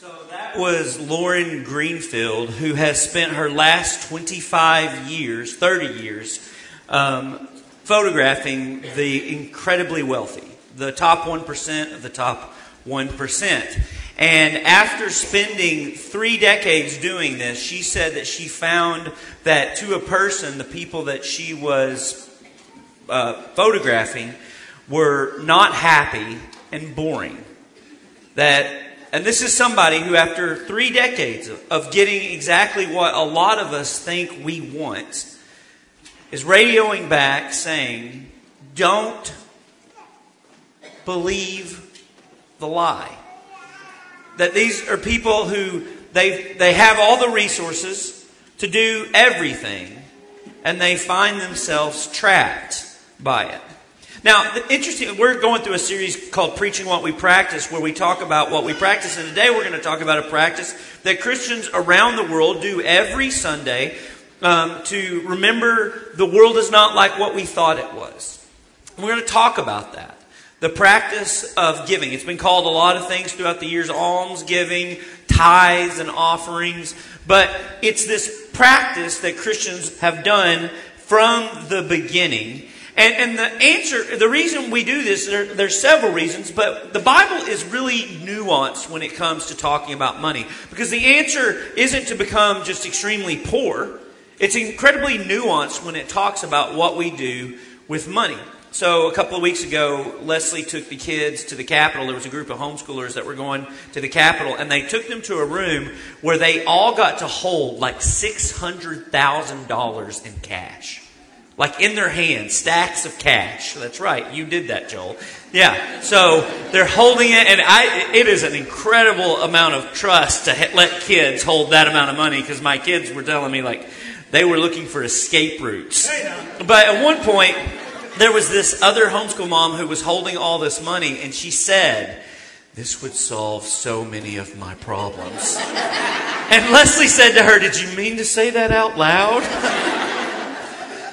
So that was Lauren Greenfield, who has spent her last 25 years, 30 years, um, photographing the incredibly wealthy, the top 1% of the top 1%. And after spending three decades doing this, she said that she found that to a person, the people that she was uh, photographing were not happy and boring. That, and this is somebody who, after three decades of, of getting exactly what a lot of us think we want, is radioing back saying, Don't believe the lie. That these are people who they, they have all the resources to do everything, and they find themselves trapped by it. Now, interesting, we're going through a series called Preaching What We Practice, where we talk about what we practice. And today we're going to talk about a practice that Christians around the world do every Sunday um, to remember the world is not like what we thought it was. And we're going to talk about that. The practice of giving. It's been called a lot of things throughout the years alms giving, tithes, and offerings. But it's this practice that Christians have done from the beginning. And, and the answer, the reason we do this, there, there's several reasons, but the Bible is really nuanced when it comes to talking about money. Because the answer isn't to become just extremely poor. It's incredibly nuanced when it talks about what we do with money. So a couple of weeks ago, Leslie took the kids to the Capitol. There was a group of homeschoolers that were going to the Capitol, and they took them to a room where they all got to hold like $600,000 in cash like in their hands, stacks of cash. That's right, you did that, Joel. Yeah, so they're holding it, and I, it is an incredible amount of trust to let kids hold that amount of money because my kids were telling me like they were looking for escape routes. But at one point, there was this other homeschool mom who was holding all this money, and she said, this would solve so many of my problems. And Leslie said to her, Did you mean to say that out loud?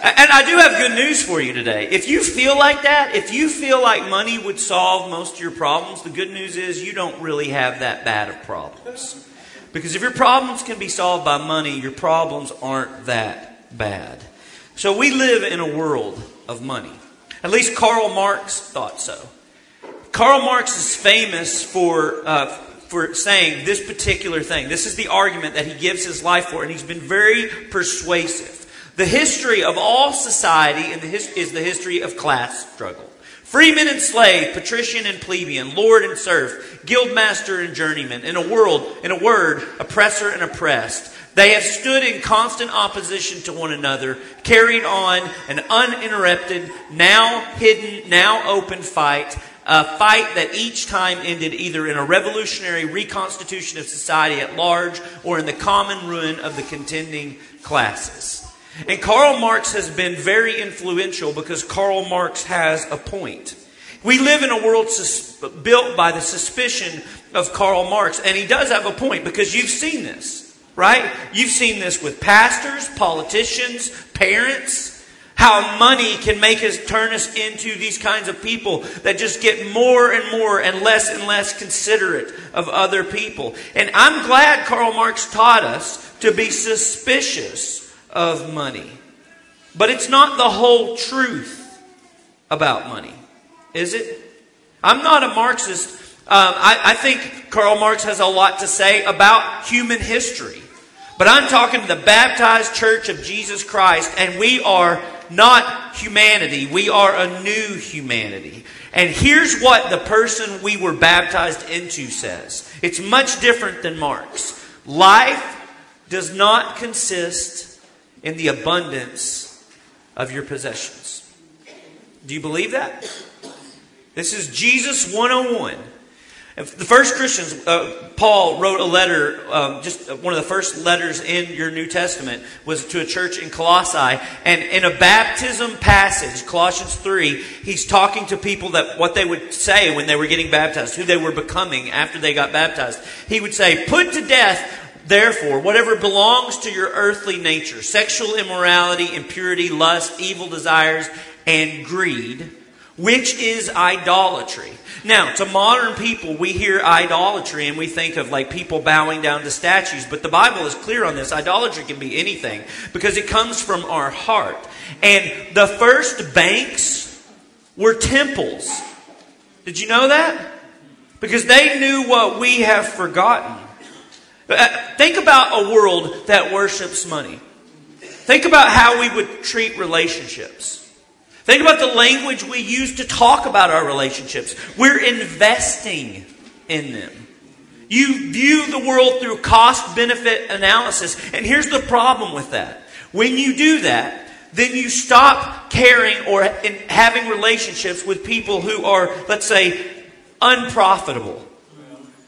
And I do have good news for you today. If you feel like that, if you feel like money would solve most of your problems, the good news is you don't really have that bad of problems. Because if your problems can be solved by money, your problems aren't that bad. So we live in a world of money. At least Karl Marx thought so. Karl Marx is famous for, uh, for saying this particular thing. This is the argument that he gives his life for, and he's been very persuasive. The history of all society is the history of class struggle. Freeman and slave, patrician and plebeian, lord and serf, guildmaster and journeyman. In a world, in a word, oppressor and oppressed. They have stood in constant opposition to one another, carried on an uninterrupted, now hidden, now open fight, a fight that each time ended either in a revolutionary reconstitution of society at large or in the common ruin of the contending classes. And Karl Marx has been very influential because Karl Marx has a point. We live in a world sus- built by the suspicion of Karl Marx, and he does have a point because you've seen this, right? You've seen this with pastors, politicians, parents. How money can make us turn us into these kinds of people that just get more and more and less and less considerate of other people. And I'm glad Karl Marx taught us to be suspicious of money. But it's not the whole truth about money, is it? I'm not a Marxist. Um, I, I think Karl Marx has a lot to say about human history. But I'm talking to the baptized church of Jesus Christ, and we are not humanity. We are a new humanity. And here's what the person we were baptized into says it's much different than Marx. Life does not consist in the abundance of your possessions. Do you believe that? This is Jesus 101. The first Christians, uh, Paul wrote a letter, um, just one of the first letters in your New Testament was to a church in Colossae. And in a baptism passage, Colossians 3, he's talking to people that what they would say when they were getting baptized, who they were becoming after they got baptized. He would say, Put to death Therefore, whatever belongs to your earthly nature, sexual immorality, impurity, lust, evil desires, and greed, which is idolatry. Now, to modern people, we hear idolatry and we think of like people bowing down to statues, but the Bible is clear on this. Idolatry can be anything because it comes from our heart. And the first banks were temples. Did you know that? Because they knew what we have forgotten. Uh, think about a world that worships money. Think about how we would treat relationships. Think about the language we use to talk about our relationships. We're investing in them. You view the world through cost benefit analysis. And here's the problem with that. When you do that, then you stop caring or having relationships with people who are, let's say, unprofitable,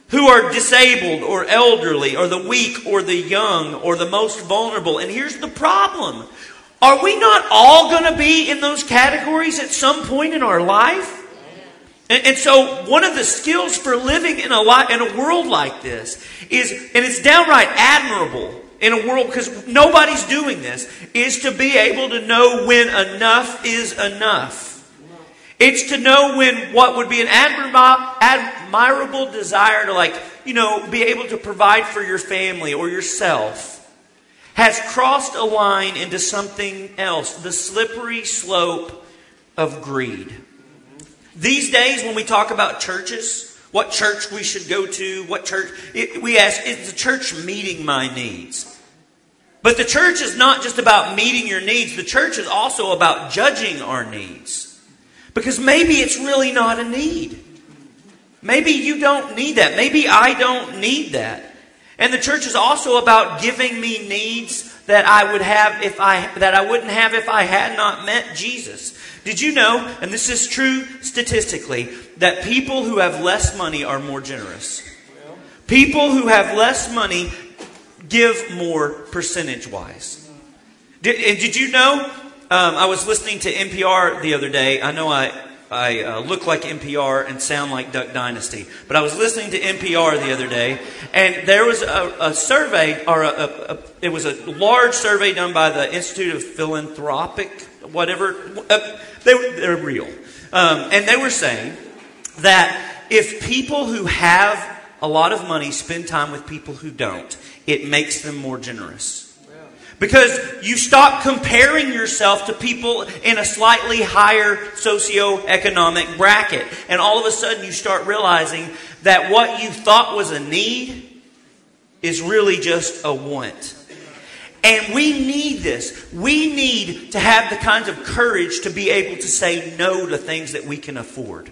who are disabled or elderly or the weak or the young or the most vulnerable. And here's the problem are we not all going to be in those categories at some point in our life? And, and, so, one of the skills for living in a, li- in a world like this is, and it's downright admirable in a world because nobody's doing this, is to be able to know when enough is enough. It's to know when what would be an admirable desire to, like, you know, be able to provide for your family or yourself has crossed a line into something else the slippery slope of greed. These days, when we talk about churches, what church we should go to, what church, it, we ask, is the church meeting my needs? But the church is not just about meeting your needs, the church is also about judging our needs. Because maybe it's really not a need. Maybe you don't need that. Maybe I don't need that. And the church is also about giving me needs that I would have if I that I wouldn't have if I had not met Jesus. Did you know, and this is true statistically, that people who have less money are more generous? People who have less money give more percentage wise. Did, did you know? Um, I was listening to NPR the other day. I know I I uh, look like NPR and sound like Duck Dynasty. But I was listening to NPR the other day, and there was a, a survey, or a, a, it was a large survey done by the Institute of Philanthropic, whatever. Uh, they, they're real. Um, and they were saying that if people who have a lot of money spend time with people who don't, it makes them more generous. Because you stop comparing yourself to people in a slightly higher socioeconomic bracket. And all of a sudden you start realizing that what you thought was a need is really just a want. And we need this. We need to have the kinds of courage to be able to say no to things that we can afford.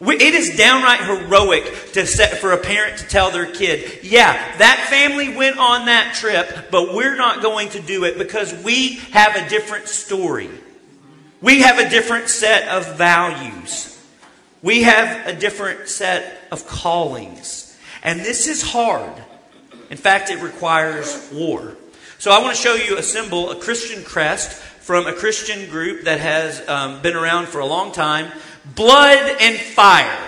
It is downright heroic to set for a parent to tell their kid, yeah, that family went on that trip, but we're not going to do it because we have a different story. We have a different set of values. We have a different set of callings. And this is hard. In fact, it requires war. So I want to show you a symbol, a Christian crest from a Christian group that has um, been around for a long time blood and fire.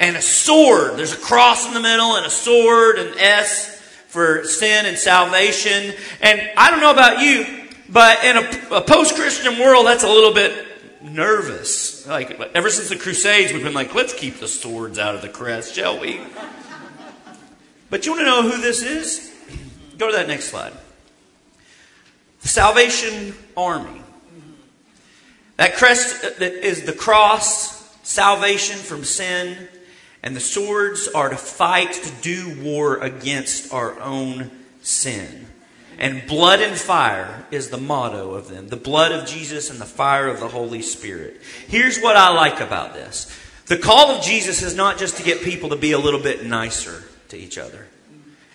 And a sword. There's a cross in the middle and a sword and S for sin and salvation. And I don't know about you, but in a, a post Christian world, that's a little bit nervous. Like, ever since the Crusades, we've been like, let's keep the swords out of the crest, shall we? But you want to know who this is? Go to that next slide. The Salvation Army. That crest is the cross, salvation from sin, and the swords are to fight to do war against our own sin. And blood and fire is the motto of them the blood of Jesus and the fire of the Holy Spirit. Here's what I like about this the call of Jesus is not just to get people to be a little bit nicer to each other,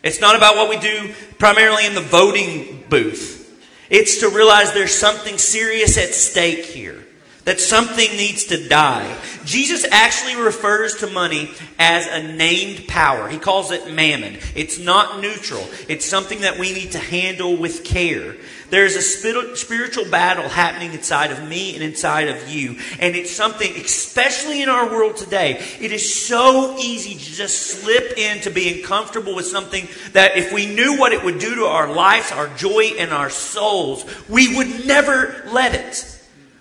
it's not about what we do primarily in the voting booth. It's to realize there's something serious at stake here. That something needs to die. Jesus actually refers to money as a named power. He calls it mammon. It's not neutral. It's something that we need to handle with care. There's a spiritual battle happening inside of me and inside of you. And it's something, especially in our world today, it is so easy to just slip into being comfortable with something that if we knew what it would do to our lives, our joy, and our souls, we would never let it.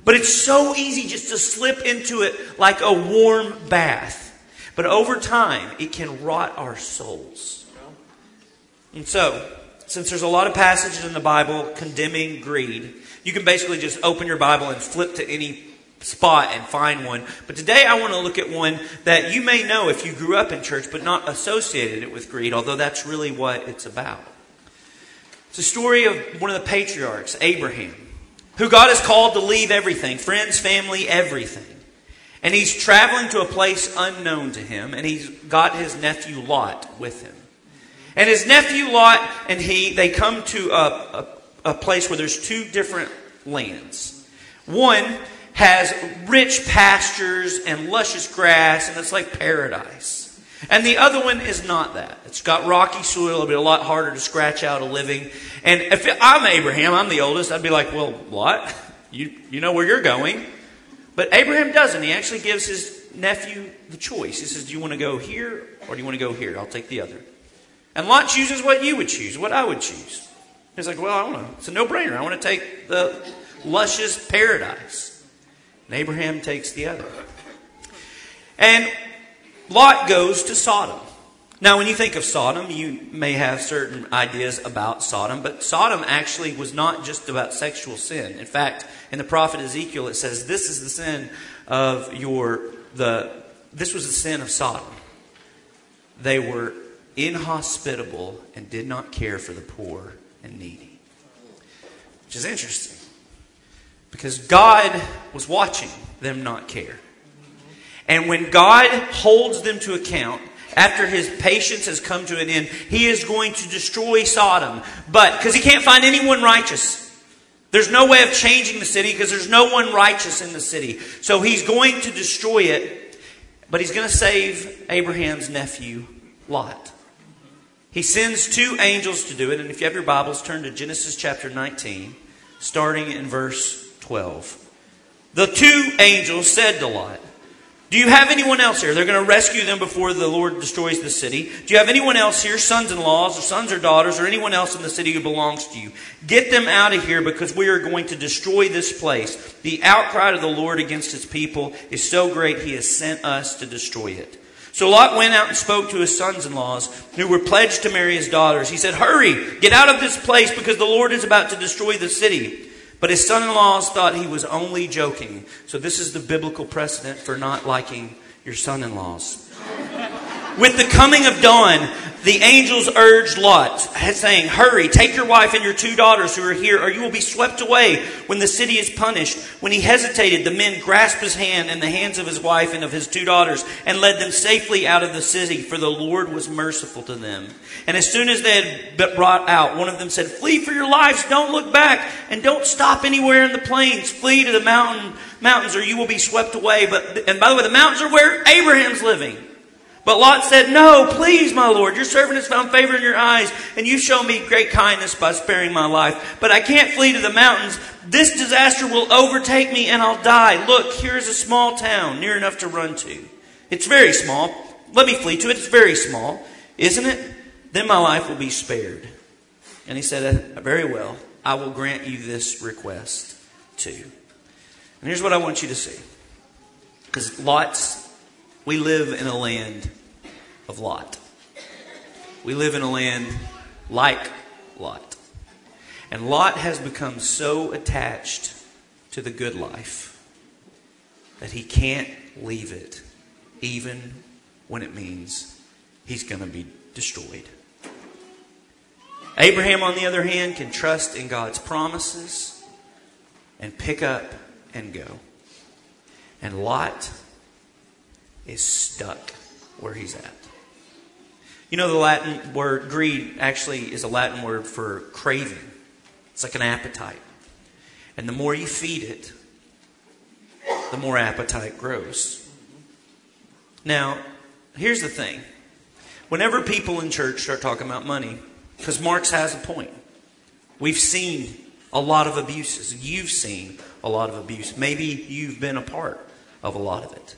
But it's so easy just to slip into it like a warm bath. But over time, it can rot our souls. And so, since there's a lot of passages in the Bible condemning greed, you can basically just open your Bible and flip to any spot and find one. But today I want to look at one that you may know if you grew up in church, but not associated it with greed, although that's really what it's about. It's a story of one of the patriarchs, Abraham, who God has called to leave everything friends, family, everything. And he's traveling to a place unknown to him, and he's got his nephew Lot with him. And his nephew Lot and he, they come to a, a, a place where there's two different lands. One has rich pastures and luscious grass, and it's like paradise. And the other one is not that. It's got rocky soil. It'll be a lot harder to scratch out a living. And if I'm Abraham, I'm the oldest, I'd be like, well, what? You, you know where you're going. But Abraham doesn't. He actually gives his nephew the choice. He says, do you want to go here or do you want to go here? I'll take the other. And Lot chooses what you would choose, what I would choose. He's like, well, I want to, it's a no brainer. I want to take the luscious paradise. And Abraham takes the other. And Lot goes to Sodom. Now, when you think of Sodom, you may have certain ideas about Sodom, but Sodom actually was not just about sexual sin. In fact, in the prophet Ezekiel, it says, This is the sin of your, the, this was the sin of Sodom. They were inhospitable and did not care for the poor and needy. Which is interesting. Because God was watching them not care. And when God holds them to account, after his patience has come to an end, he is going to destroy Sodom. But, because he can't find anyone righteous. There's no way of changing the city because there's no one righteous in the city. So he's going to destroy it, but he's going to save Abraham's nephew, Lot. He sends two angels to do it. And if you have your Bibles, turn to Genesis chapter 19, starting in verse 12. The two angels said to Lot, do you have anyone else here? They're going to rescue them before the Lord destroys the city. Do you have anyone else here, sons in laws, or sons or daughters, or anyone else in the city who belongs to you? Get them out of here because we are going to destroy this place. The outcry of the Lord against his people is so great, he has sent us to destroy it. So Lot went out and spoke to his sons in laws who were pledged to marry his daughters. He said, Hurry, get out of this place because the Lord is about to destroy the city. But his son in laws thought he was only joking. So, this is the biblical precedent for not liking your son in laws. With the coming of dawn, the angels urged Lot, saying, Hurry, take your wife and your two daughters who are here, or you will be swept away when the city is punished. When he hesitated, the men grasped his hand and the hands of his wife and of his two daughters and led them safely out of the city, for the Lord was merciful to them. And as soon as they had brought out, one of them said, Flee for your lives, don't look back, and don't stop anywhere in the plains. Flee to the mountain, mountains, or you will be swept away. But, and by the way, the mountains are where Abraham's living. But Lot said, No, please, my Lord, your servant has found favor in your eyes, and you show me great kindness by sparing my life. But I can't flee to the mountains. This disaster will overtake me, and I'll die. Look, here is a small town near enough to run to. It's very small. Let me flee to it. It's very small, isn't it? Then my life will be spared. And he said, uh, Very well, I will grant you this request too. And here's what I want you to see. Because Lot's we live in a land of Lot. We live in a land like Lot. And Lot has become so attached to the good life that he can't leave it, even when it means he's going to be destroyed. Abraham, on the other hand, can trust in God's promises and pick up and go. And Lot is stuck where he's at. You know, the Latin word greed actually is a Latin word for craving. It's like an appetite. And the more you feed it, the more appetite grows. Now, here's the thing. Whenever people in church start talking about money, because Marx has a point, we've seen a lot of abuses. You've seen a lot of abuse. Maybe you've been a part of a lot of it.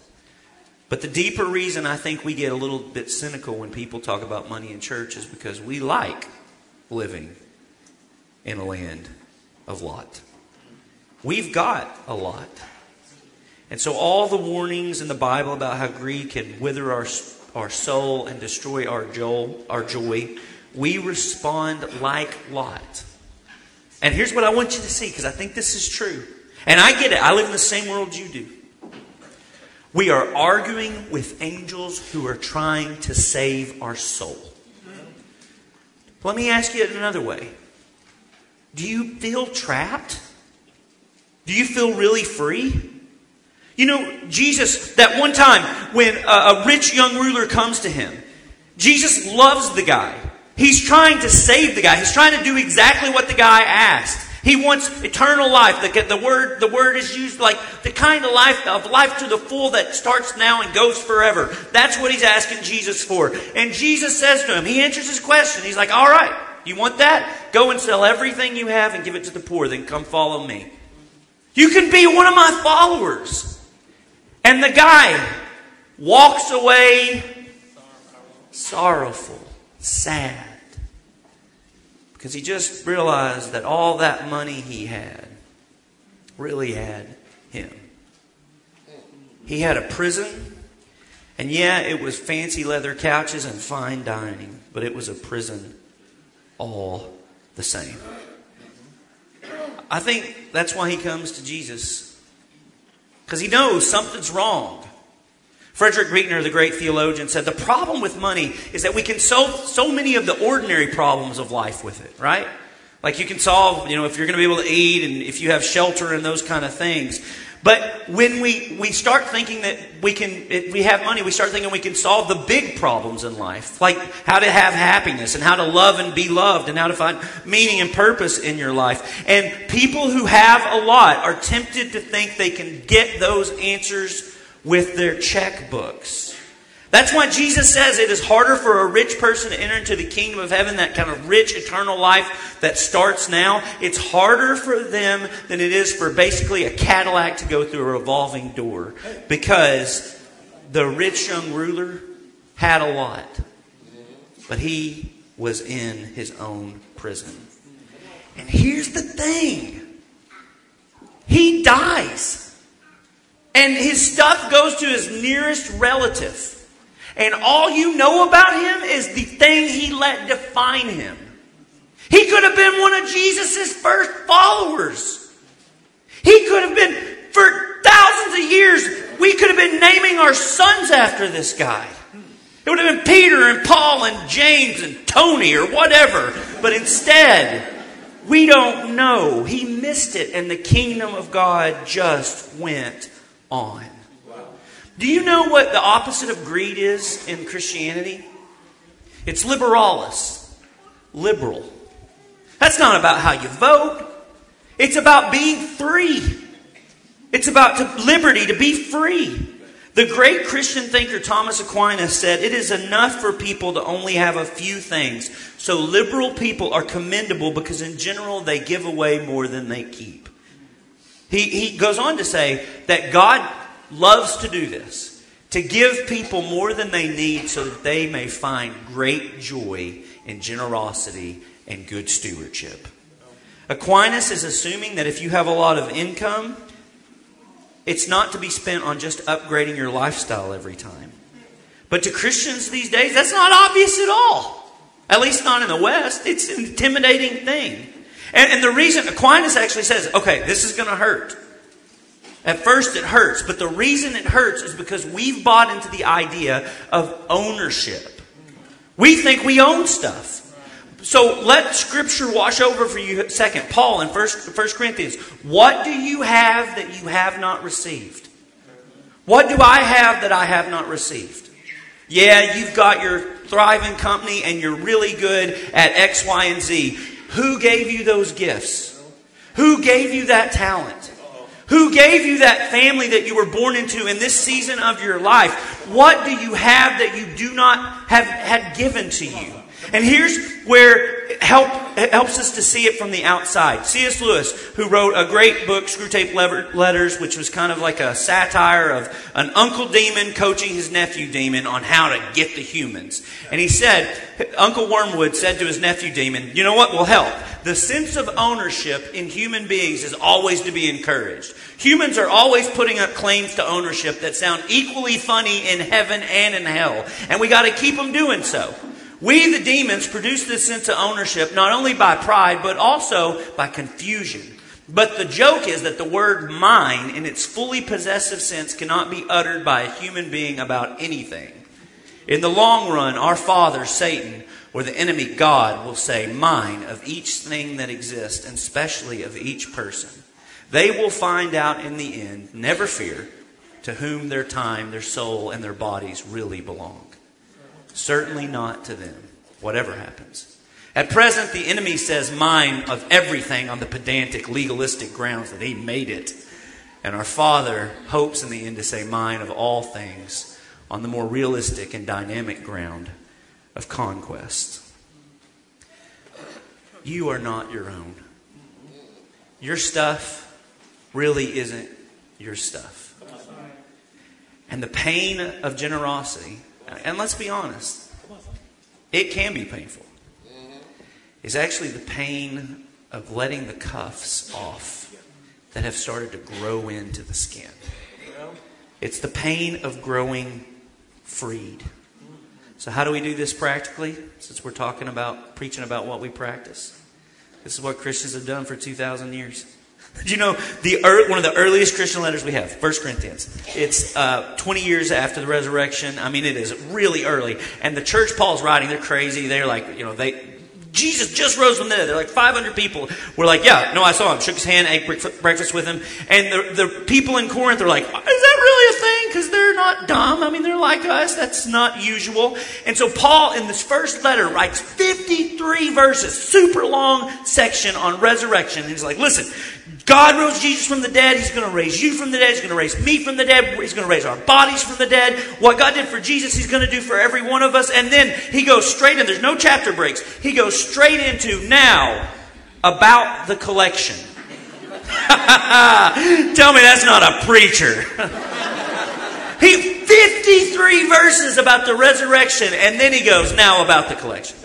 But the deeper reason I think we get a little bit cynical when people talk about money in church is because we like living in a land of Lot. we've got a lot. And so, all the warnings in the Bible about how greed can wither our, our soul and destroy our, joy, our joy, we respond like Lot. And here's what I want you to see, because I think this is true. And I get it. I live in the same world you do. We are arguing with angels who are trying to save our soul. Let me ask you it another way. Do you feel trapped? Do you feel really free? You know, Jesus, that one time when a, rich young ruler comes to him, Jesus loves the guy. He's trying to save the guy. He's trying to do exactly what the guy asked. He wants eternal life. The, the, word, the word is used like the kind of life of life to the full that starts now and goes forever. That's what he's asking Jesus for. And Jesus says to him, he answers his question. He's like, all right, you want that? Go and sell everything you have and give it to the poor. Then come follow me. You can be one of my followers. And the guy walks away sorrowful, sad. Because he just realized that all that money he had really had him. He had a prison, and yeah, it was fancy leather couches and fine dining, but it was a prison all the same. I think that's why he comes to Jesus because he knows something's wrong. Frederick Buechner, the great theologian, said the problem with money is that we can solve so many of the ordinary problems of life with it, right? Like you can solve, you know, if you're going to be able to eat and if you have shelter and those kind of things. But when we, we start thinking that we can, we have money, we start thinking we can solve the big problems in life, like how to have happiness and how to love and be loved and how to find meaning and purpose in your life. And people who have a lot are tempted to think they can get those answers with their checkbooks. That's why Jesus says it is harder for a rich person to enter into the kingdom of heaven, that kind of rich eternal life that starts now. It's harder for them than it is for basically a Cadillac to go through a revolving door because the rich young ruler had a lot, but he was in his own prison. And here's the thing he dies, and his stuff goes to his nearest relative. And all you know about him is the thing he let define him. He could have been one of Jesus' first followers. He could have been, for thousands of years, we could have been naming our sons after this guy. It would have been Peter and Paul and James and Tony or whatever. But instead, we don't know. He missed it, and the kingdom of God just went on. Do you know what the opposite of greed is in Christianity? It's liberalis, liberal. That's not about how you vote. It's about being free. It's about to, liberty to be free. The great Christian thinker Thomas Aquinas said, It is enough for people to only have a few things. So liberal people are commendable because, in general, they give away more than they keep. He, he goes on to say that God loves to do this to give people more than they need so that they may find great joy in generosity and good stewardship. Aquinas is assuming that if you have a lot of income, it's not to be spent on just upgrading your lifestyle every time. But to Christians these days, that's not obvious at all. At least not in the West. It's an intimidating thing. And, and the reason Aquinas actually says, okay, this is going to hurt. At first, it hurts, but the reason it hurts is because we've bought into the idea of ownership. We think we own stuff. So let Scripture wash over for you a second. Paul in First, First Corinthians, what do you have that you have not received? What do I have that I have not received? Yeah, you've got your thriving company and you're really good at X, Y, and Z. Who gave you those gifts? Who gave you that talent? Who gave you that family that you were born into in this season of your life? What do you have that you do not have had given to you? And here's where it, help, helps us to see it from the outside. C.S. Lewis, who wrote a great book, Screwtape Letters, which was kind of like a satire of an uncle demon coaching his nephew demon on how to get the humans. And he said, Uncle Wormwood said to his nephew demon, You know what will help? the sense of ownership in human beings is always to be encouraged. Humans are always putting up claims to ownership that sound equally funny in heaven and in hell, and we got to keep them doing so. We, the demons, produce this sense of ownership not only by pride, but also by confusion. But the joke is that the word mine, in its fully possessive sense, cannot be uttered by a human being about anything. In the long run, our father, Satan, or the enemy, God, will say, Mine of each thing that exists, and especially of each person. They will find out in the end, never fear, to whom their time, their soul, and their bodies really belong. Certainly not to them, whatever happens. At present, the enemy says mine of everything on the pedantic, legalistic grounds that he made it. And our Father hopes in the end to say mine of all things on the more realistic and dynamic ground of conquest. You are not your own. Your stuff really isn't your stuff. And the pain of generosity and let's be honest, it can be painful, It's actually the pain of letting the cuffs off that have started to grow into the skin. It's the pain of growing freed. So, how do we do this practically? Since we're talking about preaching about what we practice, this is what Christians have done for 2,000 years. You know the one of the earliest Christian letters we have, 1 Corinthians? It's uh, 20 years after the resurrection. I mean, it is really early. And the church Paul's writing, they're crazy. They're like, you know, they Jesus just rose from the dead. They're like 500 people. We're like, yeah, no, I saw him. Shook his hand, ate breakfast with him. And the, the people in Corinth are like, is that really a thing? Because they're not dumb. I mean, they're like us. That's not usual. And so Paul, in this first letter, writes 53 verses, super long section on resurrection. He's like, listen, God rose Jesus from the dead. He's going to raise you from the dead. He's going to raise me from the dead. He's going to raise our bodies from the dead. What God did for Jesus, He's going to do for every one of us. And then He goes straight in. There's no chapter breaks. He goes straight into now about the collection. Tell me that's not a preacher. he 53 verses about the resurrection, and then he goes now about the collection.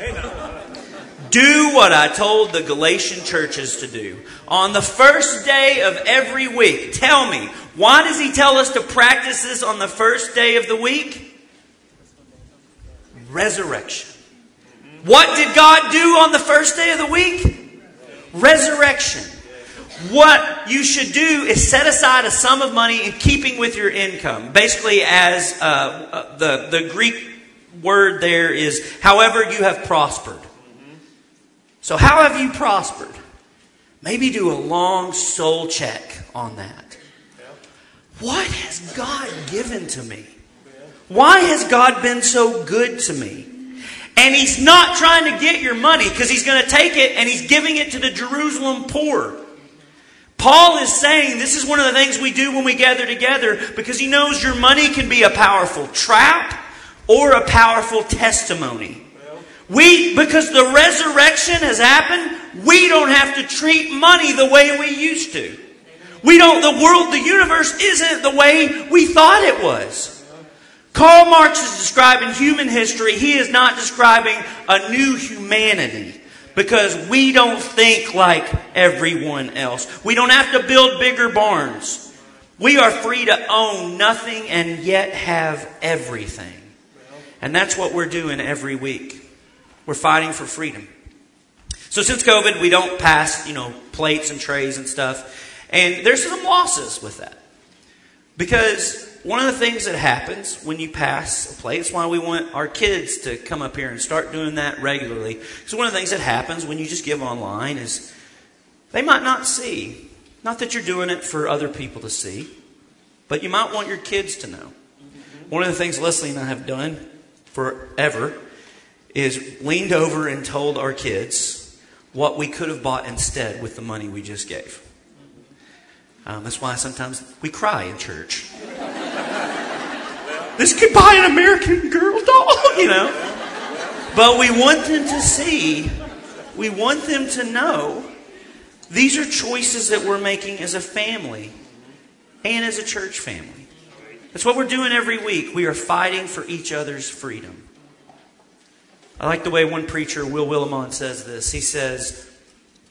Do what I told the Galatian churches to do. On the first day of every week, tell me, why does he tell us to practice this on the first day of the week? Resurrection. What did God do on the first day of the week? Resurrection. What you should do is set aside a sum of money in keeping with your income. Basically, as uh, uh the, the Greek word there is, however you have prospered. So, how have you prospered? Maybe do a long soul check on that. What has God given to me? Why has God been so good to me? And He's not trying to get your money because He's going to take it and He's giving it to the Jerusalem poor. Paul is saying this is one of the things we do when we gather together because he knows your money can be a powerful trap or a powerful testimony. We, because the resurrection has happened, we don't have to treat money the way we used to. We don't, the world, the universe isn't the way we thought it was. Karl Marx is describing human history. He is not describing a new humanity because we don't think like everyone else. We don't have to build bigger barns. We are free to own nothing and yet have everything. And that's what we're doing every week. We're fighting for freedom. So since COVID, we don't pass, you know, plates and trays and stuff. And there's some losses with that. Because one of the things that happens when you pass a plate, why we want our kids to come up here and start doing that regularly. Because one of the things that happens when you just give online is they might not see. Not that you're doing it for other people to see, but you might want your kids to know. One of the things Leslie and I have done forever is leaned over and told our kids what we could have bought instead with the money we just gave. Um, that's why sometimes we cry in church. This could buy an American Girl doll, you know. But we want them to see, we want them to know these are choices that we're making as a family and as a church family. That's what we're doing every week. We are fighting for each other's freedom. I like the way one preacher, Will Willimon, says this. He says,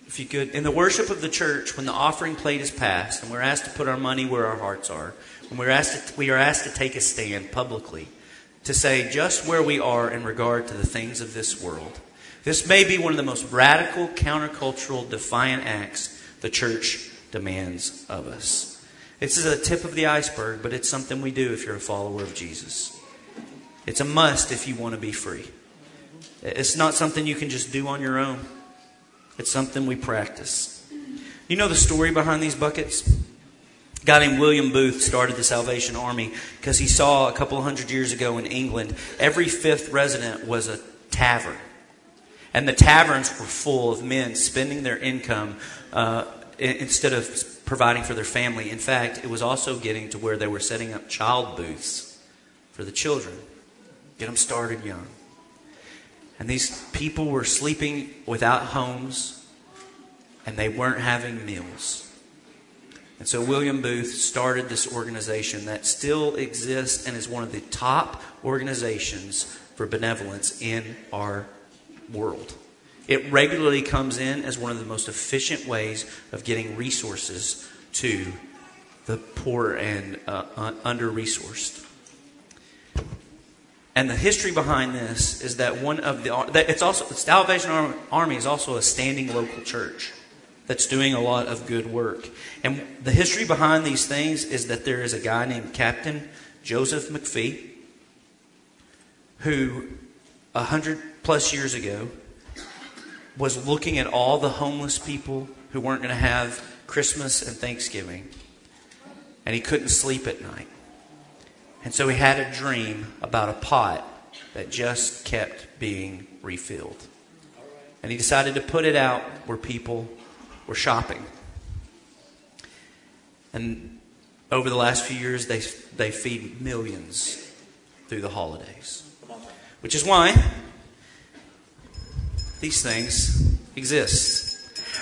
if you could, in the worship of the church, when the offering plate is passed and we're asked to put our money where our hearts are, we're asked to, we are asked to take a stand publicly to say just where we are in regard to the things of this world. This may be one of the most radical, countercultural, defiant acts the church demands of us. This is a tip of the iceberg, but it's something we do if you're a follower of Jesus. It's a must if you want to be free. It's not something you can just do on your own. It's something we practice. You know the story behind these buckets? A guy named William Booth started the Salvation Army because he saw a couple hundred years ago in England, every fifth resident was a tavern. And the taverns were full of men spending their income uh, instead of providing for their family. In fact, it was also getting to where they were setting up child booths for the children, get them started young. And these people were sleeping without homes, and they weren't having meals. And so William Booth started this organization that still exists and is one of the top organizations for benevolence in our world. It regularly comes in as one of the most efficient ways of getting resources to the poor and uh, under resourced. And the history behind this is that one of the it's also the Salvation Army is also a standing local church that's doing a lot of good work. And the history behind these things is that there is a guy named Captain Joseph McFee who a hundred plus years ago was looking at all the homeless people who weren't going to have Christmas and Thanksgiving. And he couldn't sleep at night. And so he had a dream about a pot that just kept being refilled. And he decided to put it out where people were shopping. And over the last few years, they, they feed millions through the holidays. Which is why these things exist.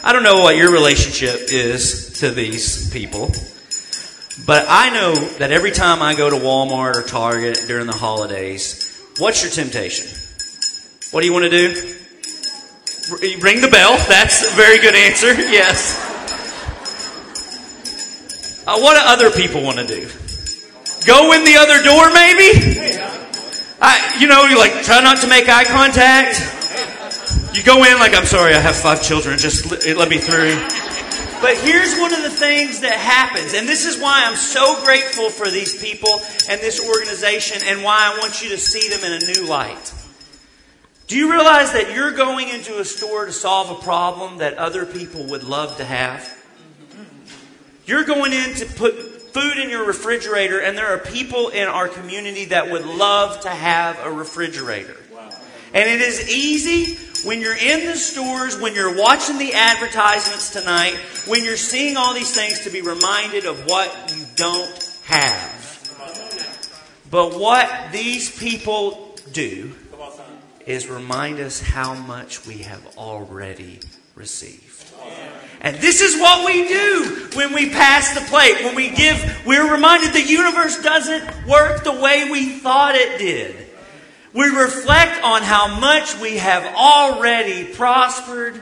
I don't know what your relationship is to these people. But I know that every time I go to Walmart or Target during the holidays, what's your temptation? What do you want to do? Ring the bell. That's a very good answer. Yes. Uh, what do other people want to do? Go in the other door, maybe? I, you know, you like try not to make eye contact. You go in like, I'm sorry, I have five children. Just let, let me through. But here's one of the things that happens, and this is why I'm so grateful for these people and this organization, and why I want you to see them in a new light. Do you realize that you're going into a store to solve a problem that other people would love to have? You're going in to put food in your refrigerator, and there are people in our community that would love to have a refrigerator. And it is easy when you're in the stores, when you're watching the advertisements tonight, when you're seeing all these things, to be reminded of what you don't have. But what these people do is remind us how much we have already received. And this is what we do when we pass the plate, when we give, we're reminded the universe doesn't work the way we thought it did. We reflect on how much we have already prospered,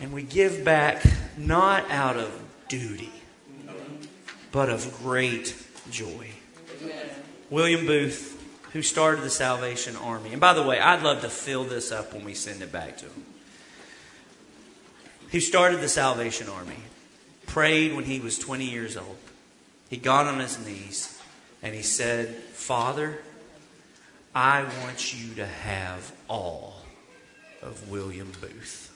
and we give back not out of duty, but of great joy. William Booth, who started the Salvation Army. And by the way, I'd love to fill this up when we send it back to him. Who started the Salvation Army, prayed when he was 20 years old. He got on his knees and he said, Father, I want you to have all of William Booth.